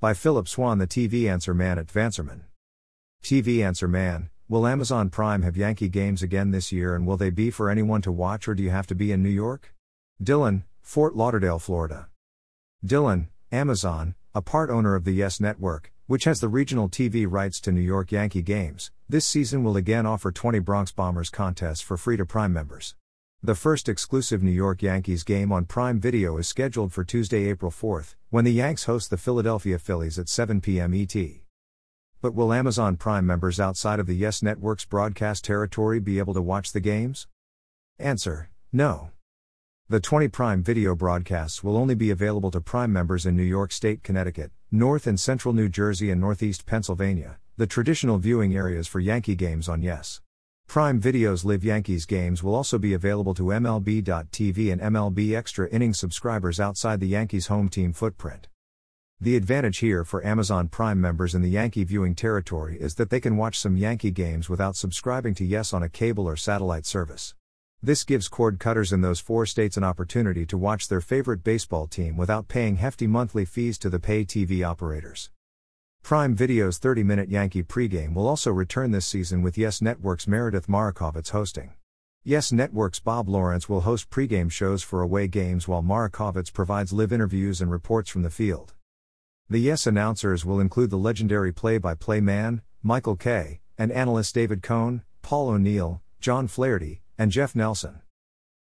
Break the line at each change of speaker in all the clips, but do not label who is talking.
By Phillip Swann, the TV answer man at Vanserman. TV answer man, will Amazon Prime have Yankee games again this year and will they be for anyone to watch or do you have to be in New York? Dylan, Fort Lauderdale, Florida. Dylan, Amazon, a part owner of the Yes Network, which has the regional TV rights to New York Yankee games, this season will again offer 20 Bronx Bombers contests for free to Prime members. The first exclusive New York Yankees game on Prime Video is scheduled for Tuesday, April 4th, when the Yanks host the Philadelphia Phillies at 7 p.m. ET. But will Amazon Prime members outside of the Yes Network's broadcast territory be able to watch the games? Answer No. The 20 Prime video broadcasts will only be available to Prime members in New York State, Connecticut, North and Central New Jersey, and Northeast Pennsylvania, the traditional viewing areas for Yankee games on Yes. Prime Video's Live Yankees games will also be available to MLB.tv and MLB Extra Innings subscribers outside the Yankees' home team footprint. The advantage here for Amazon Prime members in the Yankee viewing territory is that they can watch some Yankee games without subscribing to Yes on a cable or satellite service. This gives cord cutters in those four states an opportunity to watch their favorite baseball team without paying hefty monthly fees to the pay TV operators. Prime Video's 30 minute Yankee pregame will also return this season with Yes Network's Meredith Marakovits hosting. Yes Network's Bob Lawrence will host pregame shows for away games while Marakovits provides live interviews and reports from the field. The Yes announcers will include the legendary play by play man, Michael Kay, and analysts David Cone, Paul O'Neill, John Flaherty, and Jeff Nelson.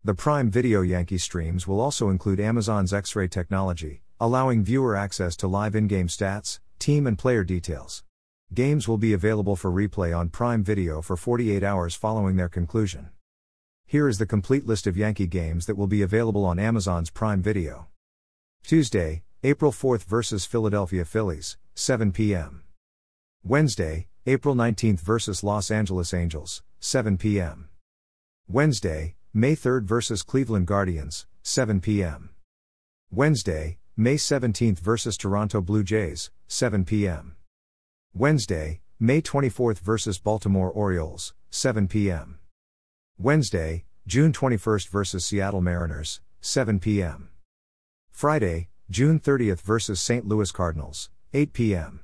The Prime Video Yankee streams will also include Amazon's X ray technology, allowing viewer access to live in game stats, team, and player details. Games will be available for replay on Prime Video for 48 hours following their conclusion. Here is the complete list of Yankee games that will be available on Amazon's Prime Video. Tuesday, April 4th versus Philadelphia Phillies, 7 p.m. Wednesday, April 19th versus Los Angeles Angels, 7 p.m. Wednesday, May 3rd vs Cleveland Guardians, 7 p.m. Wednesday, May 17th vs Toronto Blue Jays, 7 p.m. Wednesday, May 24th vs Baltimore Orioles, 7 p.m. Wednesday, June 21st vs Seattle Mariners, 7 p.m. Friday, June 30th vs St. Louis Cardinals, 8 p.m.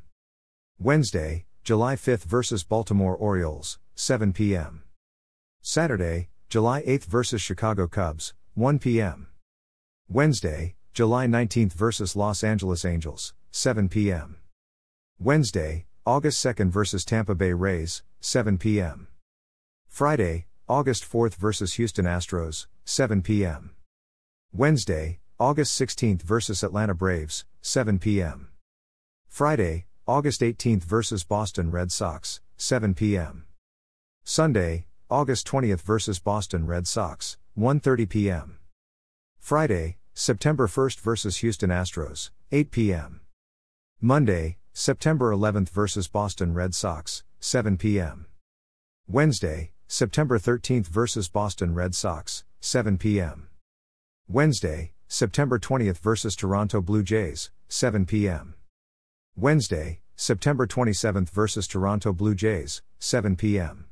Wednesday, July 5th vs Baltimore Orioles, 7 p.m. Saturday, July 8th vs Chicago Cubs, 1 p.m. Wednesday, July 19th vs Los Angeles Angels, 7 p.m. Wednesday, August 2nd vs Tampa Bay Rays, 7 p.m. Friday, August 4th vs Houston Astros, 7 p.m. Wednesday, August 16th vs Atlanta Braves, 7 p.m. Friday, August 18th vs Boston Red Sox, 7 p.m. Sunday, August 20th vs Boston Red Sox, 1:30 p.m. Friday, September 1st vs Houston Astros, 8 p.m. Monday, September 11th vs Boston Red Sox, 7 p.m. Wednesday, September 13th vs Boston Red Sox, 7 p.m. Wednesday, September 20th vs Toronto Blue Jays, 7 p.m. Wednesday, September 27th vs Toronto Blue Jays, 7 p.m.